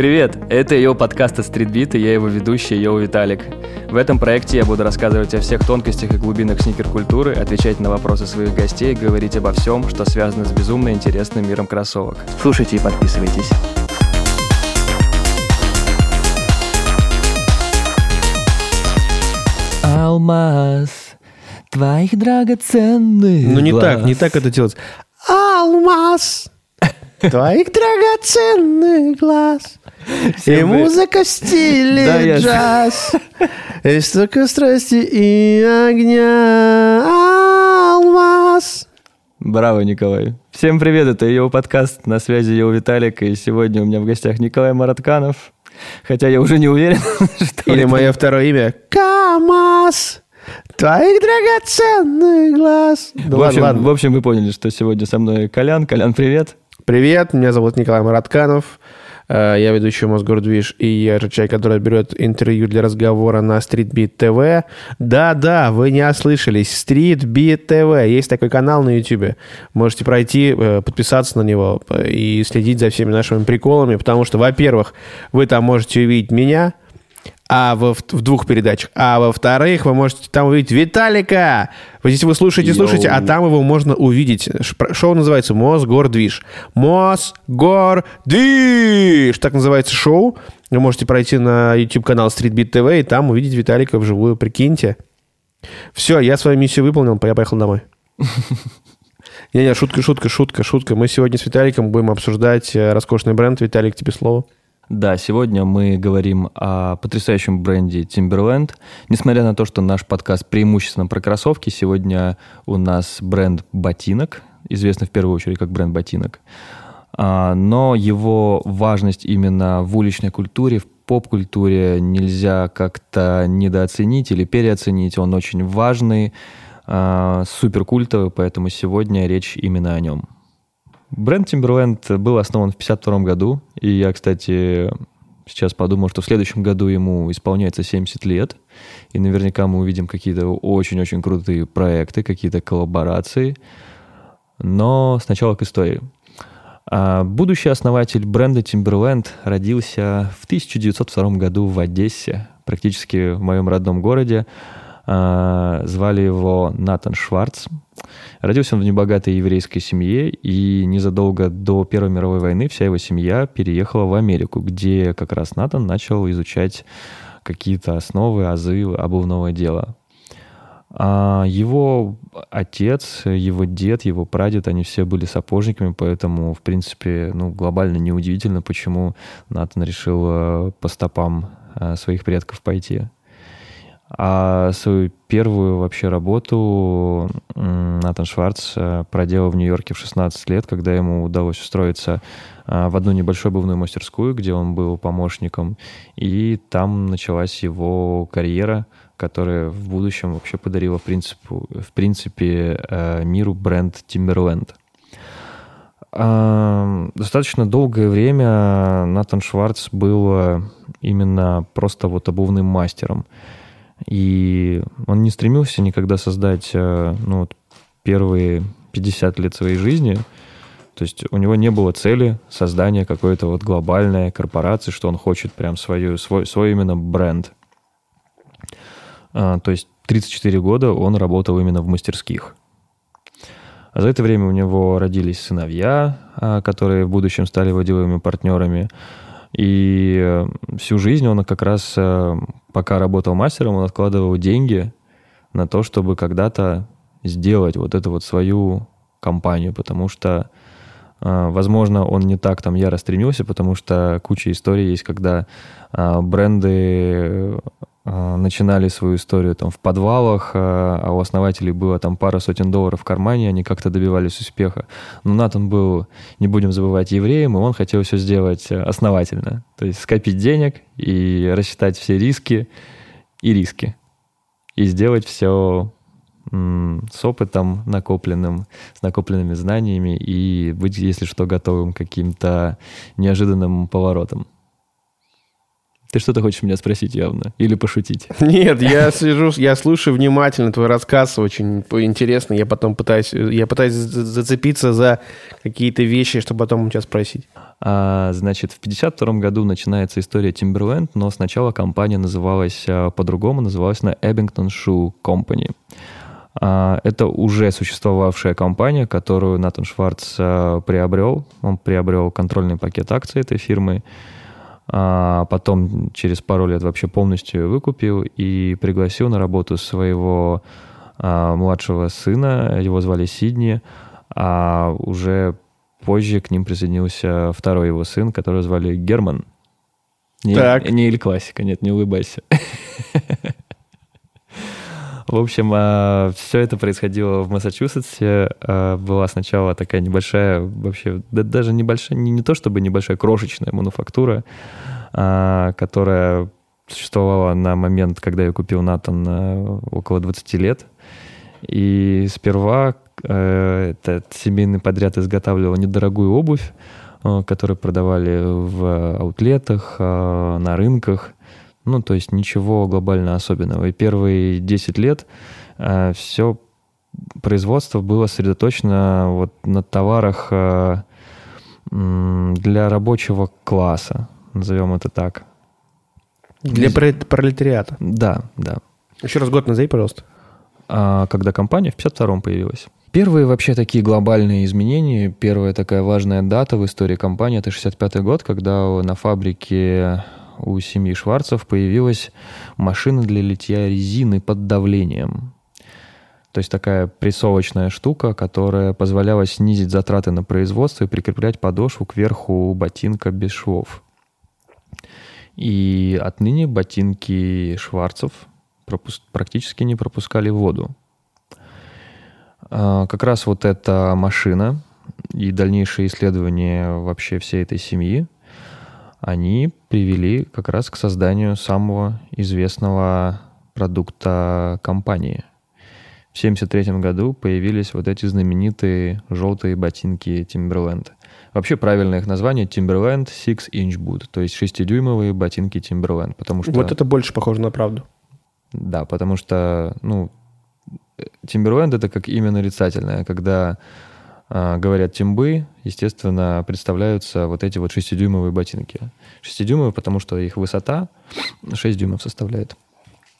Привет! Это ее подкаст от Streetbeat, и я его ведущий, Йоу Виталик. В этом проекте я буду рассказывать о всех тонкостях и глубинах сникер-культуры, отвечать на вопросы своих гостей, говорить обо всем, что связано с безумно интересным миром кроссовок. Слушайте и подписывайтесь. Алмаз твоих драгоценных Ну не глаз. так, не так это делать. Алмаз твоих драгоценных глаз. И музыка в стиле я- джаз. И столько страсти и огня. Алмаз. Браво, Николай. Всем привет, это ее подкаст, на связи Йоу Виталик, и сегодня у меня в гостях Николай Маратканов. Хотя я уже не уверен, что Или это- мое второе имя. КамАЗ. Твоих драгоценных глаз. В ладно, общем, ладно. в общем, вы поняли, что сегодня со мной Колян. Колян, привет. Привет, меня зовут Николай Маратканов. Э, Я ведущий Мосгордвиж, и я же человек, который берет интервью для разговора на Streetbeat TV. Да-да, вы не ослышались. Streetbeat TV. Есть такой канал на YouTube. Можете пройти, э, подписаться на него э, и следить за всеми нашими приколами, потому что, во-первых, вы там можете увидеть меня, а во, в, двух передачах. А во-вторых, вы можете там увидеть Виталика. Вот здесь вы слушаете, Йоу. слушаете, а там его можно увидеть. Шоу называется Мосгордвиж. Мосгордвиж! Так называется шоу. Вы можете пройти на YouTube-канал Streetbeat TV и там увидеть Виталика вживую. Прикиньте. Все, я свою миссию выполнил, я поехал домой. Не-не, шутка, шутка, шутка, шутка. Мы сегодня с Виталиком будем обсуждать э, роскошный бренд. Виталик, тебе слово. Да, сегодня мы говорим о потрясающем бренде Timberland. Несмотря на то, что наш подкаст преимущественно про кроссовки, сегодня у нас бренд ботинок, известный в первую очередь как бренд ботинок. А, Но его важность именно в уличной культуре, в поп-культуре нельзя как-то недооценить или переоценить. Он очень важный, а, суперкультовый, поэтому сегодня речь именно о нем. Бренд Timberland был основан в 1952 году, и я, кстати, сейчас подумал, что в следующем году ему исполняется 70 лет, и наверняка мы увидим какие-то очень-очень крутые проекты, какие-то коллаборации. Но сначала к истории. А, Будущий основатель бренда Timberland родился в 1902 году в Одессе, практически в моем родном городе. А, Звали его Натан Шварц. Родился он в небогатой еврейской семье, и незадолго до Первой мировой войны вся его семья переехала в Америку, где как раз Натан начал изучать какие-то основы, азы обувного дела. А его отец, его дед, его прадед, они все были сапожниками, поэтому, в принципе, ну, глобально неудивительно, почему Натан решил э, по стопам э, своих предков пойти. А свою первую вообще работу Натан Шварц э, проделал в Нью-Йорке в 16 лет, когда ему удалось устроиться э, в одну небольшую обувную мастерскую, где он был помощником, и там началась его карьера, которая в будущем вообще подарила в, принципу, в принципе э, миру бренд Timberland. А, Достаточно долгое время Натан Шварц был э, именно просто вот обувным мастером. И он не стремился никогда создать э, ну, вот первые 50 лет своей жизни. То есть у него не было цели создания какой-то вот глобальной корпорации, что он хочет прям свою, свой, свой именно бренд. А, То есть 34 года он работал именно в мастерских. А за это время у него родились сыновья, а, которые в будущем стали его деловыми партнерами. И э, всю жизнь он как раз, э, пока работал мастером, он откладывал деньги на то, чтобы когда-то сделать вот эту вот свою компанию, потому что, возможно, он не так там яро стремился, потому что куча историй есть, когда э, бренды э, начинали свою историю там в подвалах, а у основателей было там пара сотен долларов в кармане, они как-то добивались успеха. Но Натан был, не будем забывать, евреем, и он хотел все сделать основательно. То есть скопить денег и рассчитать все риски и риски. И сделать все с опытом накопленным, с накопленными знаниями и быть, если что, готовым к каким-то неожиданным поворотам. Ты что-то хочешь меня спросить явно? Или пошутить? Нет, я сижу, я слушаю внимательно твой рассказ, очень интересно. Я потом пытаюсь, я пытаюсь зацепиться за какие-то вещи, чтобы потом у тебя спросить. А, значит, в 52 году начинается история Timberland, но сначала компания называлась а, по-другому, называлась на Ebbington Shoe Company. А, это уже существовавшая компания, которую Натан Шварц а, приобрел. Он приобрел контрольный пакет акций этой фирмы а потом через пару лет вообще полностью выкупил и пригласил на работу своего а, младшего сына, его звали Сидни, а уже позже к ним присоединился второй его сын, которого звали Герман. Не, так. не Иль Классика, нет, не улыбайся. В общем, а, все это происходило в Массачусетсе. А, была сначала такая небольшая, вообще, да, даже небольшая, не, не то чтобы небольшая, крошечная мануфактура, а, которая существовала на момент, когда я купил Натан около 20 лет. И сперва этот семейный подряд изготавливал недорогую обувь, которую продавали в аутлетах, на рынках. Ну, то есть ничего глобально особенного. И первые 10 лет э, все производство было сосредоточено вот на товарах э, для рабочего класса, назовем это так. Для пролетариата? Да, да. Еще раз год назови, пожалуйста. А, когда компания в 52-м появилась. Первые вообще такие глобальные изменения, первая такая важная дата в истории компании, это 65-й год, когда на фабрике у семьи Шварцев появилась машина для литья резины под давлением. То есть такая прессовочная штука, которая позволяла снизить затраты на производство и прикреплять подошву к верху ботинка без швов. И отныне ботинки Шварцев практически не пропускали воду. А, как раз вот эта машина и дальнейшие исследования вообще всей этой семьи – они привели как раз к созданию самого известного продукта компании. В 1973 году появились вот эти знаменитые желтые ботинки Timberland. Вообще правильное их название Timberland Six Inch Boot, то есть шестидюймовые ботинки Timberland, потому что... Вот это больше похоже на правду. Да, потому что, ну, Timberland это как имя нарицательное, когда говорят тимбы, естественно, представляются вот эти вот 6-дюймовые ботинки. 6-дюймовые, потому что их высота 6 дюймов составляет.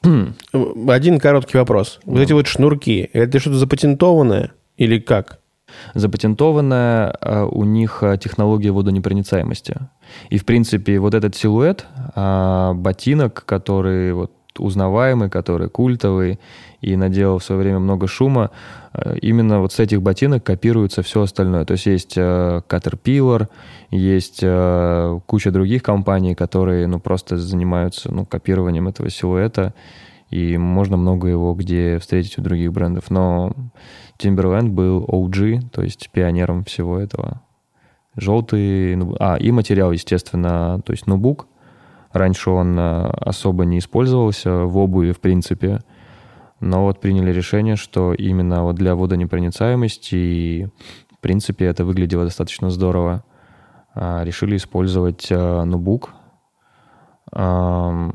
Один короткий вопрос. Да. Вот эти вот шнурки, это что-то запатентованное или как? Запатентованная а, у них а, технология водонепроницаемости. И, в принципе, вот этот силуэт ботинок, который вот узнаваемый, который культовый и наделал в свое время много шума, э, именно вот с этих ботинок копируется все остальное. То есть есть э, Caterpillar, есть э, куча других компаний, которые ну, просто занимаются ну, копированием этого силуэта, и можно много его где встретить у других брендов. Но Timberland был OG, то есть пионером всего этого. Желтый, ну, а, и материал, естественно, то есть ноутбук, Раньше он э, особо не использовался в обуви, в принципе. Но вот приняли решение, что именно вот для водонепроницаемости, и в принципе это выглядело достаточно здорово, а, решили использовать э, ноутбук. Он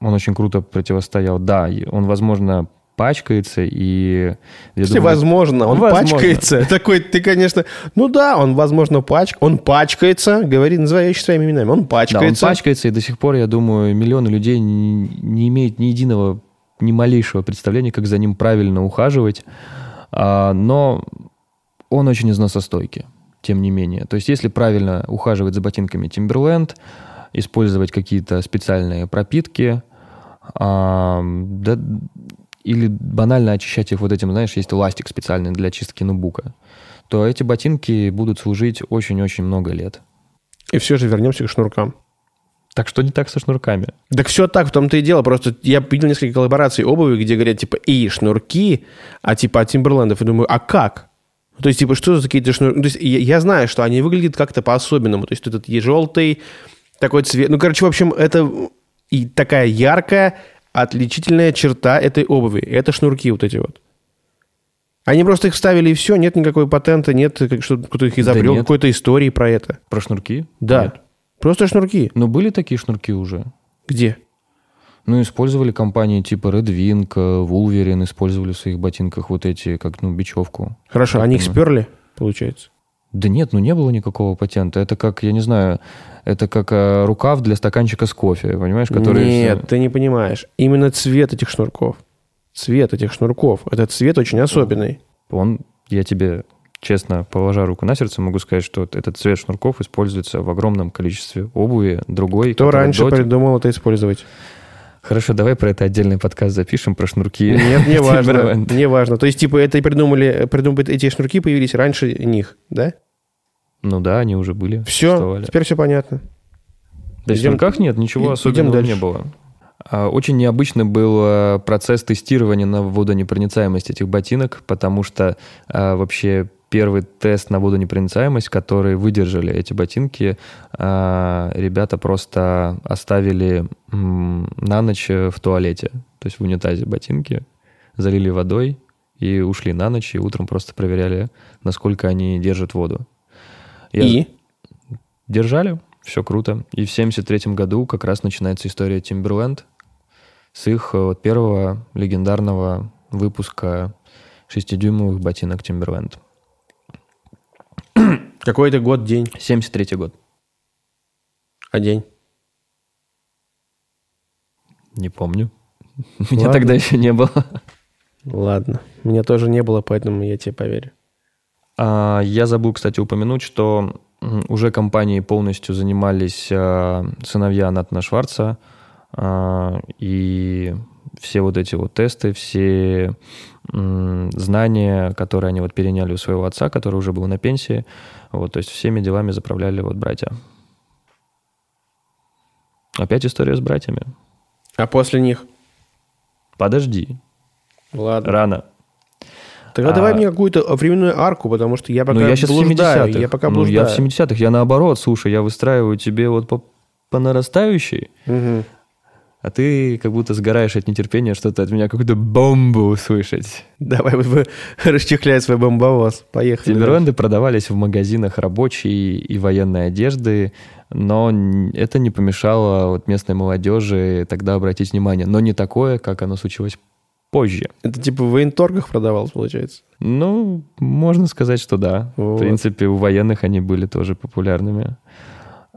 очень круто противостоял. Да, он, возможно, пачкается, и... Если думаю, возможно, он возможно. пачкается. Такой, ты, конечно... Ну да, он, возможно, пачк... Он пачкается, говори, называй вещи своими именами. Он пачкается. Да, он пачкается, и до сих пор, я думаю, миллионы людей не, не имеют ни единого, ни малейшего представления, как за ним правильно ухаживать. А, но он очень износостойкий, тем не менее. То есть, если правильно ухаживать за ботинками Timberland, использовать какие-то специальные пропитки, а, да, или банально очищать их вот этим, знаешь, есть эластик специальный для чистки ноутбука, то эти ботинки будут служить очень-очень много лет. И все же вернемся к шнуркам. Так что не так со шнурками? Так все так, в том-то и дело. Просто я видел несколько коллабораций обуви, где говорят, типа, и шнурки, а типа от Тимберлендов. И думаю, а как? То есть, типа, что за какие-то шнурки? То есть, я, я знаю, что они выглядят как-то по-особенному. То есть, этот желтый, такой цвет. Ну, короче, в общем, это и такая яркая, отличительная черта этой обуви. Это шнурки вот эти вот. Они просто их вставили и все, нет никакой патента, нет что кто их изобрел, да какой-то истории про это. Про шнурки? Да. Нет. Просто шнурки. Но были такие шнурки уже. Где? Ну, использовали компании типа Red Wing, э, Wolverine, использовали в своих ботинках вот эти, как, ну, бечевку. Хорошо, Как они их сперли, получается? Да нет, ну не было никакого патента. Это как, я не знаю, это как э, рукав для стаканчика с кофе, понимаешь, который... Нет, ты не понимаешь. Именно цвет этих шнурков. Цвет этих шнурков. Этот цвет очень особенный. Он, я тебе честно, положа руку на сердце, могу сказать, что этот цвет шнурков используется в огромном количестве обуви, другой. Кто раньше до- придумал это использовать? Хорошо, давай про это отдельный подкаст запишем, про шнурки. Нет, не важно. Не важно. То есть, типа, это придумали, придумали, эти шнурки появились раньше них, да? Ну да, они уже были. Все, теперь все понятно. Да в Идем- шнурках нет, ничего и- особенного не было. А, Очень необычный был а, процесс тестирования на водонепроницаемость этих ботинок, потому что а, вообще первый тест на водонепроницаемость, который выдержали эти ботинки, а, ребята просто оставили м, на ночь в туалете, то есть в унитазе ботинки, залили водой и ушли на ночь, и утром просто проверяли, насколько они держат воду. Я- И? Держали, все круто. И в 73 году как раз начинается история Timberland с их э, вот первого легендарного выпуска 6-дюймовых ботинок Timberland. Какой это год, день? 73 год. А день? Не помню. Меня Ладно. тогда еще не было. Ладно. Меня тоже не было, поэтому я тебе поверю. А, Я забыл, кстати, упомянуть, что уже компанией полностью занимались а, сыновья Натана Шварца, а, и все вот эти вот тесты, все знания, которые они вот переняли у своего отца, который уже был на пенсии, вот, то есть всеми делами заправляли вот братья. Опять история с братьями. А после них? Подожди, Ладно. рано. Тогда давай А- мне какую-то временную арку, потому что я пока ну, я сейчас в блуждаю. 70-х. Я пока ну, блуждаю. я в 70-х. Я наоборот, слушай, я выстраиваю тебе вот по, по нарастающей, Мгм. а ты как будто сгораешь от нетерпения что-то от меня, какую-то бомбу услышать. Давай расчехляй свой бомбовоз. Поехали. Тимберленды продавались в магазинах рабочей и военной одежды, но это не помешало вот местной молодежи тогда обратить внимание. Но не такое, как оно случилось позже. Это типа в военторгах продавалось, получается? Ну, можно сказать, что да. Вот. В принципе, у военных они были тоже популярными.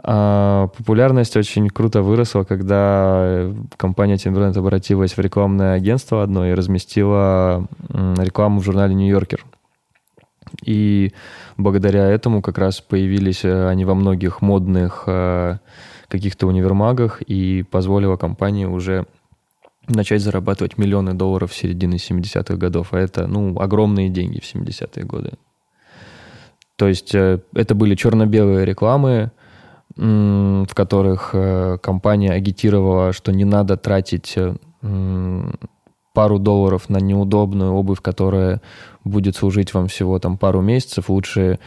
А популярность очень круто выросла, когда э, компания Timberland обратилась в рекламное агентство одно и разместила рекламу в журнале «Нью-Йоркер». И благодаря этому как раз появились э, они во многих модных э, каких-то универмагах и позволило компании уже начать зарабатывать миллионы долларов в середине 70-х годов. А это, ну, огромные деньги в 70-е годы. То есть э, это были черно-белые рекламы, в которых э, компания агитировала, что не надо тратить э, пару долларов на неудобную обувь, которая будет служить вам всего там пару месяцев. Лучше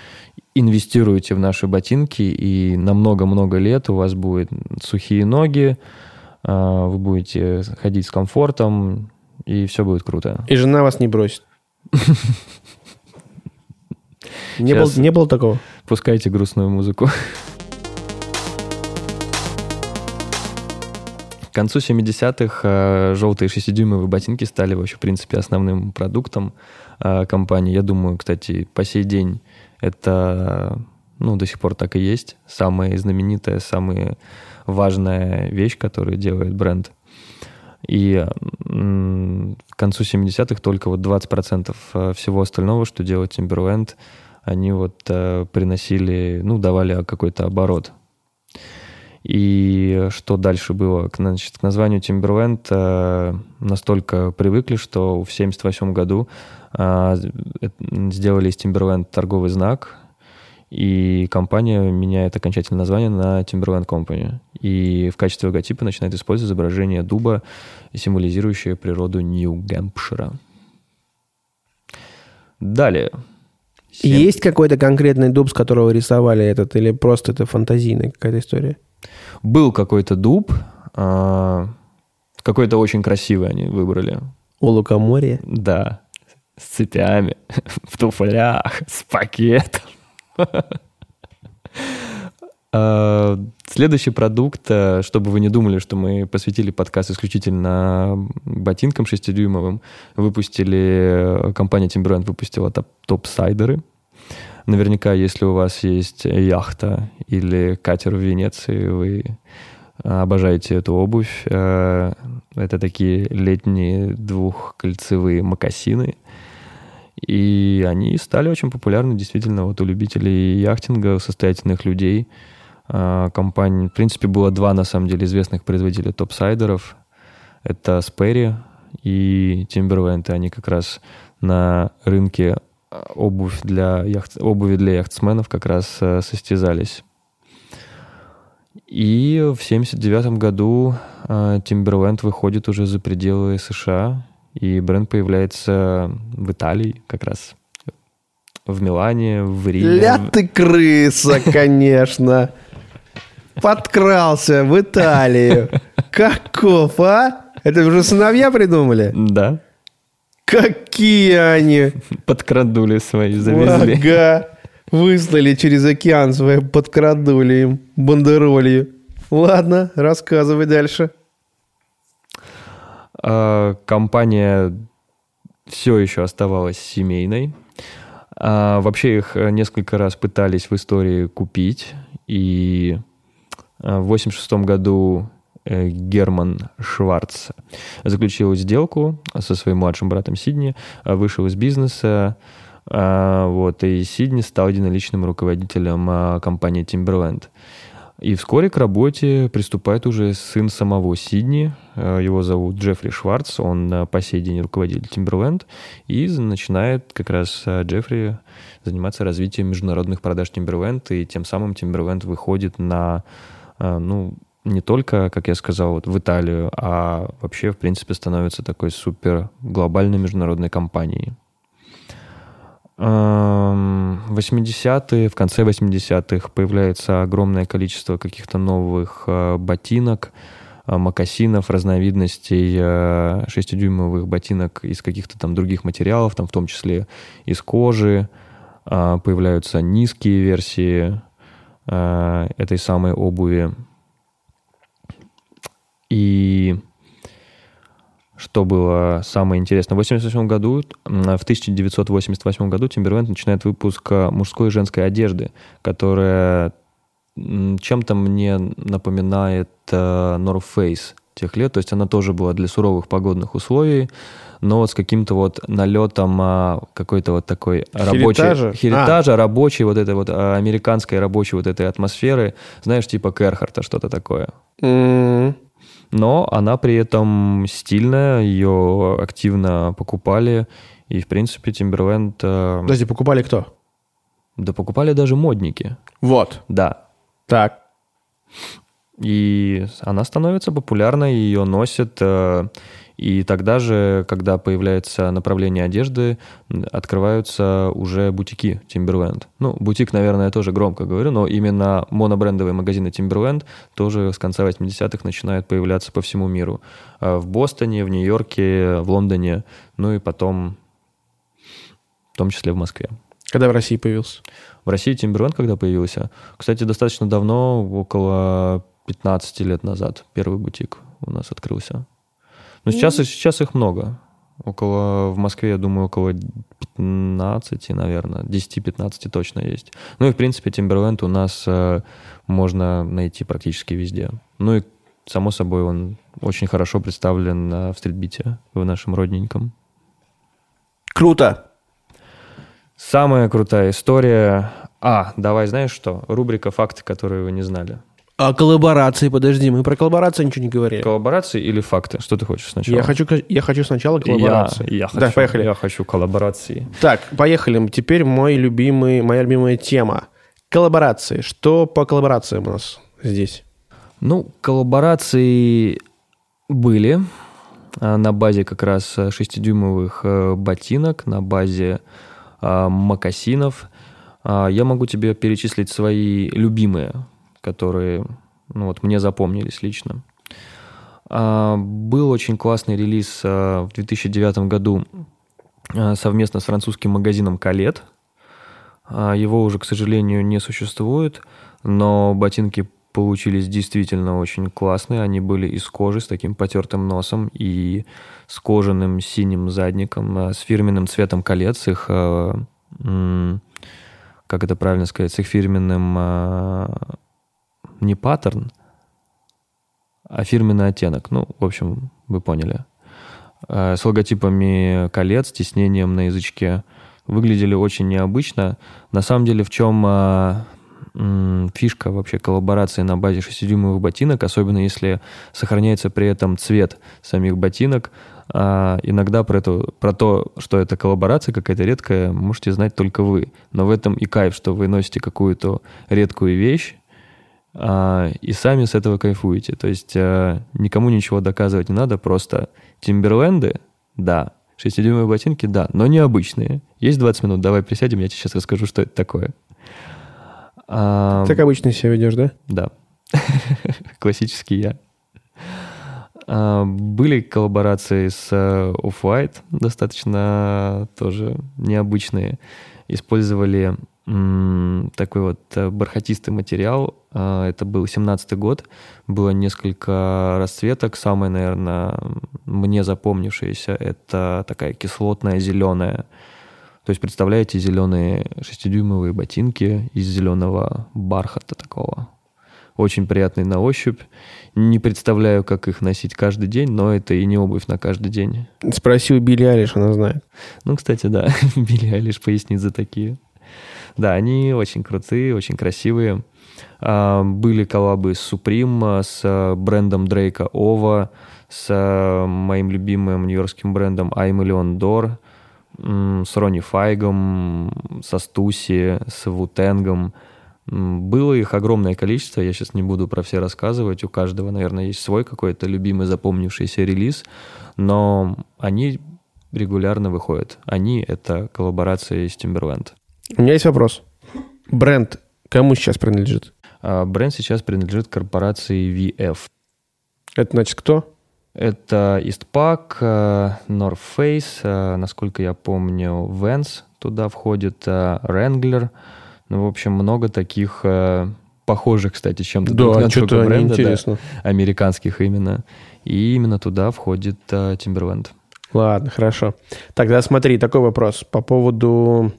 инвестируйте в наши ботинки, и на много-много лет у вас будут сухие ноги, вы будете ходить с комфортом, и все будет круто. И жена вас не бросит. Не было, не было такого? Пускайте грустную музыку. К концу 70-х э, желтые 6-дюймовые ботинки стали вообще, в принципе, основным продуктом э, компании. Я думаю, кстати, по сей день это, ну, до сих пор так и есть. Самая знаменитая, самая важная вещь, которую делает бренд. И к концу 70-х только вот 20% э, всего остального, что делает Timberland, они вот э, приносили, ну, давали какой-то оборот. И что дальше было? Значит, к названию Timberland э, настолько привыкли, что в 1978 году э, э, сделали из Timberland торговый знак, и компания меняет окончательное название на Timberland Company. И в качестве логотипа начинает использовать изображение дуба, символизирующее природу Нью-Гэмпшира. Далее. Семь- Есть какой-то конкретный дуб, с которого рисовали этот, или просто это фантазийная какая-то история? Был какой-то дуб, а, какой-то очень красивый они выбрали. У лукоморья? Да, с цепями, в туфлях, с пакетом. А, Следующий продукт, э, чтобы вы не думали, что мы посвятили подкаст исключительно ботинкам 6-дюймовым, выпустили, э, компания Timberland выпустила топ-сайдеры. Наверняка, если у вас есть яхта или катер в Венеции, вы обожаете эту обувь. Э, это такие летние двухкольцевые мокасины. И они стали очень популярны действительно вот у любителей яхтинга, состоятельных людей – а, компаний. В принципе, было два, на самом деле, известных производителя топсайдеров. Это Sperry и Timberland. Они как раз на рынке а, обувь для яхт, обуви для яхтсменов как раз э, состязались. И в 1979 году Timberland выходит уже за пределы США, и бренд появляется в Италии как раз. В Милане, в Риме. Ля ты крыса, конечно подкрался в Италию. Каков, а? Это уже сыновья придумали? Да. Какие они? Подкрадули свои, завезли. Ага. Выслали через океан свои подкрадули им бандеролью. Ладно, рассказывай дальше. А, компания все еще оставалась семейной. А, вообще их несколько раз пытались в истории купить, и Э, в 1986 году э, Герман Шварц заключил сделку со своим младшим братом Сидни, э, вышел из бизнеса, вот, и Сидни стал единоличным руководителем компании Timberland. И вскоре к работе приступает уже сын самого Сидни. Его зовут Джеффри Шварц. Он по сей день руководитель Timberland. И начинает как раз Джеффри заниматься развитием международных продаж Timberland. И тем самым Timberland выходит на ну, не только, как я сказал, вот в Италию, а вообще, в принципе, становится такой супер глобальной международной компанией. 80-е, в конце 80-х появляется огромное количество каких-то новых а, ботинок, а, макасинов, разновидностей 6-дюймовых ботинок из каких-то там других материалов, там в том числе из кожи. Появляются низкие версии, Э, этой самой обуви. И что было самое интересное. В 1988 году, в 1988 году Timberland начинает выпуск э, мужской и женской одежды, которая чем-то мне напоминает uh, North Face тех лет. То есть она тоже была для суровых погодных условий но вот с каким-то вот налетом а, какой-то вот такой рабочей... Херитажа, а. рабочей вот этой вот а, американской рабочей вот этой атмосферы. Знаешь, типа Керхарта, что-то такое. Mm. Но она при этом стильная, ее активно покупали. И, в принципе, Timberland... А... Подожди, покупали кто? Да покупали даже модники. Вот. Да. Так. И она становится популярной, ее носят... И тогда же, когда появляется направление одежды, открываются уже бутики Timberland. Ну, бутик, наверное, я тоже громко говорю, но именно монобрендовые магазины Timberland тоже с конца 80-х начинают появляться по всему миру. А в Бостоне, в Нью-Йорке, в Лондоне, ну и потом в том числе в Москве. Когда в России появился? В России Timberland когда появился? Кстати, достаточно давно, около 15 лет назад, первый бутик у нас открылся. Но ну, сейчас, сейчас их много. Около, в Москве, я думаю, около 15, наверное, 10-15 точно есть. Ну и, в принципе, Timberland у нас э, можно найти практически везде. Ну и, само собой, он очень хорошо представлен в стритбите, в нашем родненьком. Круто! Самая крутая история... А, давай, знаешь что? Рубрика «Факты, которые вы не знали». А коллаборации, подожди, мы про коллаборации ничего не говорили. Коллаборации или факты? Что ты хочешь сначала? Я хочу, я хочу сначала коллаборации. Я, я хочу, да, поехали. Я хочу коллаборации. Так, поехали. Теперь мой любимый, моя любимая тема. Коллаборации. Что по коллаборациям у нас здесь? Ну, коллаборации были а, на базе как раз 6-дюймовых э, ботинок, на базе а, макасинов. А, я могу тебе перечислить свои любимые которые ну, вот, мне запомнились лично. А, был очень классный релиз а, в 2009 году а, совместно с французским магазином «Калет». Его уже, к сожалению, не существует, но ботинки получились действительно очень классные. Они были из кожи с таким потертым носом и с кожаным синим задником, э, с фирменным цветом колец, их, э, как это правильно сказать, с их фирменным не паттерн, а фирменный оттенок. Ну, в общем, вы поняли. С логотипами колец, тиснением на язычке. Выглядели очень необычно. На самом деле, в чем фишка вообще коллаборации на базе 6-дюймовых ботинок, особенно если сохраняется при этом цвет самих ботинок. А иногда про, это, про то, что это коллаборация какая-то редкая, можете знать только вы. Но в этом и кайф, что вы носите какую-то редкую вещь, а, и сами с этого кайфуете. То есть а, никому ничего доказывать не надо, просто Тимберленды, да, 6-дюймовые ботинки, да, но необычные. Есть 20 минут, давай присядем, я тебе сейчас расскажу, что это такое. А, так обычно себя ведешь, да? Да. Классический я. А, были коллаборации с э, Off-White, достаточно тоже необычные. Использовали такой вот э, бархатистый материал. А, это был 17-й год. Было несколько расцветок. Самое, наверное, мне запомнившееся, это такая кислотная зеленая то есть представляете зеленые шестидюймовые ботинки из зеленого бархата такого. Очень приятные на ощупь. Не представляю, как их носить каждый день, но это и не обувь на каждый день. Спроси у Билли Алиш, она знает. Ну, кстати, да, Билли Алиш пояснит за такие. Да, они очень крутые, очень красивые. А, были коллабы с Supreme, с брендом Дрейка Ова, с моим любимым нью-йоркским брендом I Million Door – с Ронни Файгом, со Стуси, с Вутенгом. Было их огромное количество, я сейчас не буду про все рассказывать. У каждого, наверное, есть свой какой-то любимый запомнившийся релиз, но они регулярно выходят. Они — это коллаборация с Timberland. У меня есть вопрос. Бренд кому сейчас принадлежит? А, бренд сейчас принадлежит корпорации VF. Это значит кто? Это Eastpak, э, North Face, э, насколько я помню, Vans туда входит, э, Wrangler. Ну, в общем, много таких похожих, кстати, чем-то да, что-то бренда, интересно. Да, американских именно. И именно туда входит Timberland. Ладно, хорошо. Тогда смотри, такой вопрос по поводу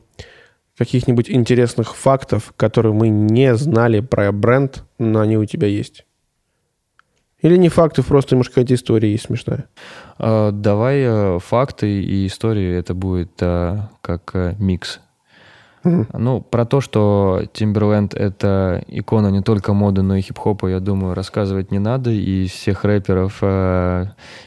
каких-нибудь интересных фактов, которые мы не знали про бренд, но они у тебя есть. Или не факты, просто, может, какая-то история есть смешная? А, давай э, факты и истории, это будет а, как микс. Mm-hmm. Ну, про то, что Timberland — это икона не только моды, но и хип-хопа, я думаю, рассказывать не надо, и всех рэперов э,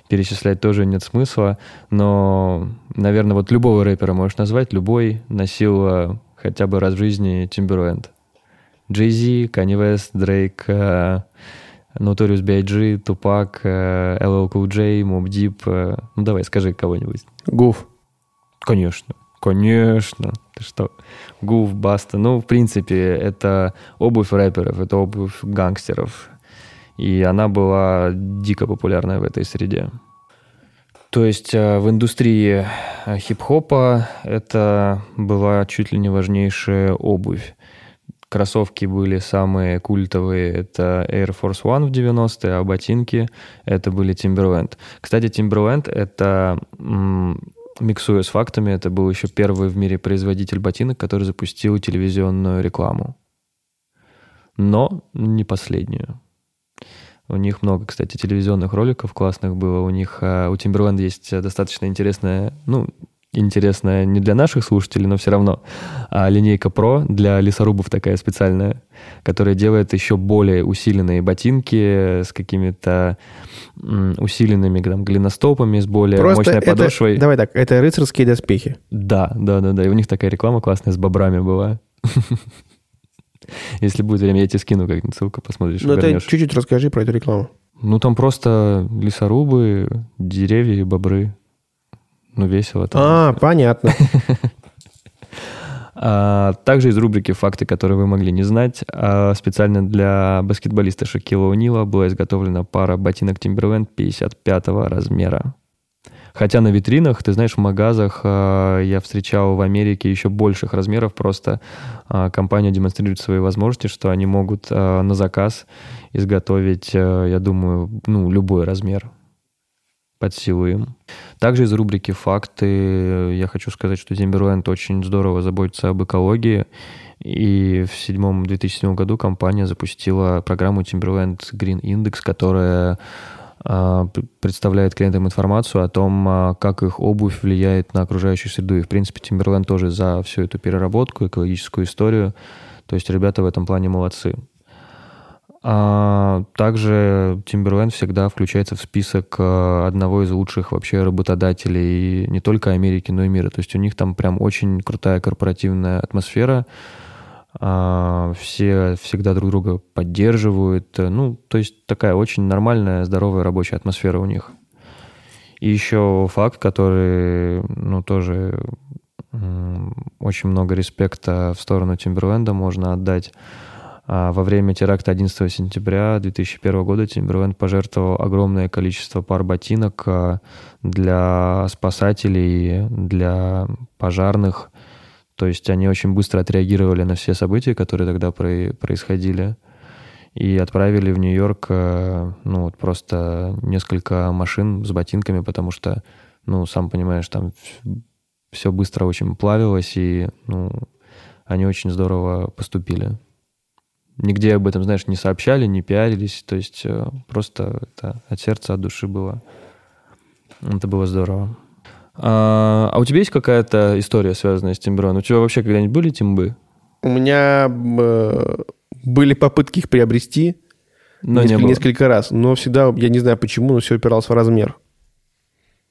перечислять тоже нет смысла, но, наверное, вот любого рэпера можешь назвать, любой носил э, хотя бы раз в жизни Timberland. Jay Z, Kanye West, Drake, э, Notorious B.I.G., Тупак, LL Cool J, Mob Deep. Э, ну, давай, скажи кого-нибудь. Гуф. Конечно. Конечно. Ты что? Гуф, Баста. Ну, в принципе, это обувь рэперов, это обувь гангстеров. И она была дико популярная в этой среде. То есть э, в индустрии э, хип-хопа это была чуть ли не важнейшая обувь кроссовки были самые культовые, это Air Force One в 90-е, а ботинки это были Timberland. Кстати, Timberland это, миксуя с фактами, это был еще первый в мире производитель ботинок, который запустил телевизионную рекламу. Но не последнюю. У них много, кстати, телевизионных роликов классных было. У них, а, у Timberland есть достаточно интересная, ну, интересная не для наших слушателей, но все равно. А линейка Pro для лесорубов такая специальная, которая делает еще более усиленные ботинки с какими-то усиленными там, голеностопами, с более Просто мощной это, подошвой. Давай так, это рыцарские доспехи. Да, да, да, да. И у них такая реклама классная с бобрами была. Если будет время, я тебе скину как-нибудь ссылку, посмотришь. Ну, ты чуть-чуть расскажи про эту рекламу. Ну, там просто лесорубы, деревья и бобры. Ну, весело. Там. А, понятно. А, также из рубрики «Факты, которые вы могли не знать», а, специально для баскетболиста Шакила Унила была изготовлена пара ботинок Timberland 55 размера. Хотя на витринах, ты знаешь, в магазах э, я встречал в Америке еще больших размеров. Просто э, компания демонстрирует свои возможности, что они могут э, на заказ изготовить, э, я думаю, ну, любой размер под силу им. Также из рубрики «Факты» я хочу сказать, что Timberland очень здорово заботится об экологии. И в седьмом 2007 году компания запустила программу Timberland Green Index, которая а, представляет клиентам информацию о том, а, как их обувь влияет на окружающую среду. И, в принципе, Timberland тоже за всю эту переработку, экологическую историю. То есть ребята в этом плане молодцы. А также Timberland всегда включается в список э, одного из лучших вообще работодателей не только Америки, но и мира. То есть у них там прям очень крутая корпоративная атмосфера. А, все всегда друг друга поддерживают. Ну, то есть такая очень нормальная, здоровая рабочая атмосфера у них. И еще факт, который, ну, тоже очень много респекта в сторону Тимберленда можно отдать. А во время теракта 11 сентября 2001 года Тимберленд пожертвовал огромное количество пар ботинок а, для спасателей, для пожарных. То есть они очень быстро отреагировали на все события, которые тогда происходили, и отправили в Нью-Йорк а, ну, вот просто несколько машин с ботинками, потому что, ну, сам понимаешь, там все быстро очень плавилось, и ну, они очень здорово поступили нигде об этом, знаешь, не сообщали, не пиарились. То есть э, просто это от сердца, от души было. Это было здорово. А, а у тебя есть какая-то история, связанная с Тимброн? У тебя вообще когда-нибудь были тимбы? У меня э, были попытки их приобрести но несколько, не было. несколько раз, но всегда, я не знаю почему, но все упиралось в размер.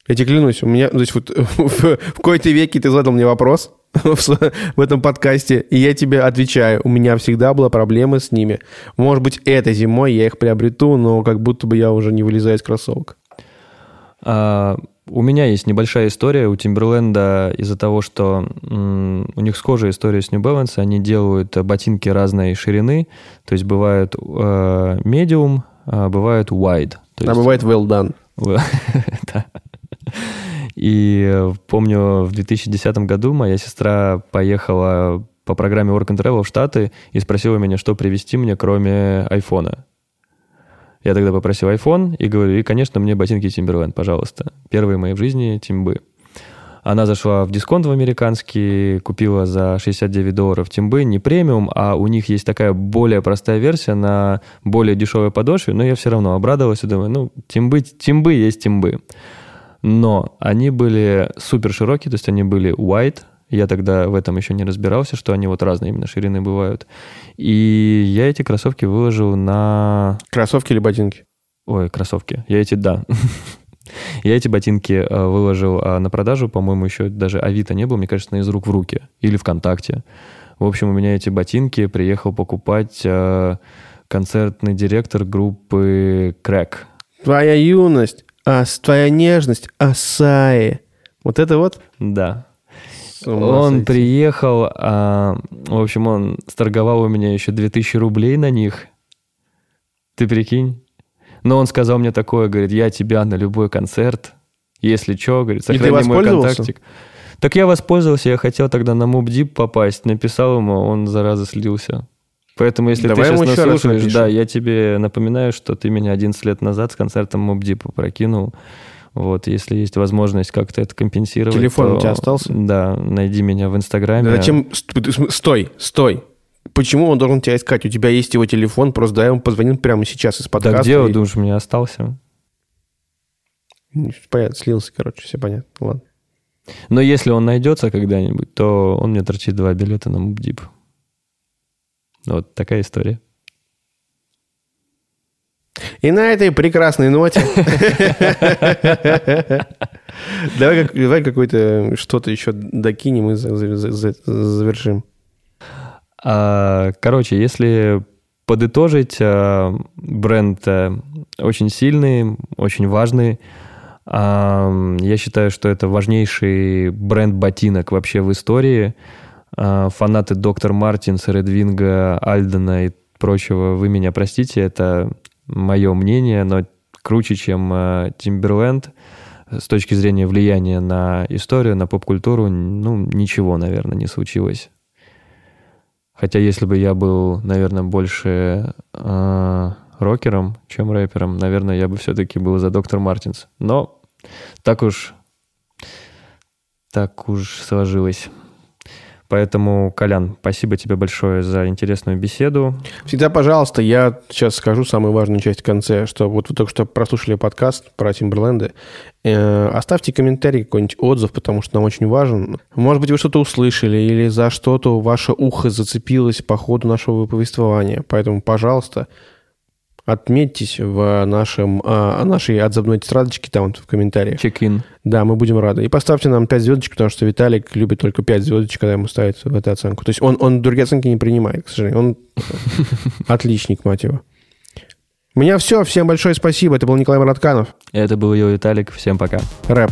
Я тебе клянусь, у меня, то есть вот в, в какой-то веке ты задал мне вопрос, в этом подкасте, и я тебе отвечаю, у меня всегда была проблема с ними. Может быть, этой зимой я их приобрету, но как будто бы я уже не вылезаю из кроссовок. А, у меня есть небольшая история у Тимберленда из-за того, что м, у них схожая история с New Balance. Они делают ботинки разной ширины, то есть бывают э, medium, а бывают wide. а бывает well done. да. И э, помню, в 2010 году моя сестра поехала по программе Work and Travel в Штаты и спросила меня, что привезти мне, кроме айфона. Я тогда попросил iPhone и говорю, и, конечно, мне ботинки Timberland, пожалуйста. Первые мои в жизни Тимбы. Она зашла в дисконт в американский, купила за 69 долларов Тимбы, не премиум, а у них есть такая более простая версия на более дешевой подошве, но я все равно обрадовалась и думаю, ну, Тимбы, Тимбы есть Тимбы но они были супер широкие, то есть они были white, я тогда в этом еще не разбирался, что они вот разные именно ширины бывают. И я эти кроссовки выложил на... Кроссовки или ботинки? Ой, кроссовки. Я эти, да. Я эти ботинки э, выложил а, на продажу, по-моему, еще даже Авито не было, мне кажется, на из рук в руки или ВКонтакте. В общем, у меня эти ботинки приехал покупать э, концертный директор группы Crack. Твоя юность а твоя нежность, Асаи. Вот это вот? Да. Он приехал, а, в общем, он сторговал у меня еще 2000 рублей на них. Ты прикинь? Но он сказал мне такое, говорит, я тебя на любой концерт, если что, говорит, сохрани мой контактик. Так я воспользовался, я хотел тогда на Мубдип попасть, написал ему, он, зараза, слился. Поэтому, если Давай ты сейчас нас слушаешь, да, я тебе напоминаю, что ты меня 11 лет назад с концертом Мобдипа прокинул. Вот, если есть возможность как-то это компенсировать. Телефон то, у тебя остался? Да, найди меня в Инстаграме. зачем? Стой, стой. Почему он должен тебя искать? У тебя есть его телефон, просто дай ему позвоним прямо сейчас из подкаста. Да где, и... думаешь, у меня остался? Понятно, слился, короче, все понятно. Ладно. Но если он найдется когда-нибудь, то он мне торчит два билета на Мубдип. Вот такая история. И на этой прекрасной ноте давай, давай какое-то что-то еще докинем и завершим. А, короче, если подытожить, а, бренд э, очень сильный, очень важный. А, я считаю, что это важнейший бренд ботинок вообще в истории. А, фанаты Доктор Мартинс, Редвинга, Альдена и прочего, вы меня простите, это мое мнение, но круче, чем Тимберленд. с точки зрения влияния на историю, на поп-культуру, ну, ничего, наверное, не случилось. Хотя если бы я был, наверное, больше э, рокером, чем рэпером, наверное, я бы все-таки был за Доктор Мартинс. Но так уж, так уж сложилось. Поэтому, Колян, спасибо тебе большое за интересную беседу. Всегда, пожалуйста, я сейчас скажу самую важную часть в конце, что вот вы только что прослушали подкаст про Тимберленды. Э, оставьте комментарий, какой-нибудь отзыв, потому что нам очень важен. Может быть, вы что-то услышали или за что-то ваше ухо зацепилось по ходу нашего повествования. Поэтому, пожалуйста, отметьтесь в нашем, а, нашей отзывной тетрадочке там в комментариях. Чек-ин. Да, мы будем рады. И поставьте нам 5 звездочек, потому что Виталик любит только 5 звездочек, когда ему ставят в эту оценку. То есть он, он другие оценки не принимает, к сожалению. Он отличник, мать его. У меня все. Всем большое спасибо. Это был Николай Маратканов. Это был ее Виталик. Всем пока. Рэп.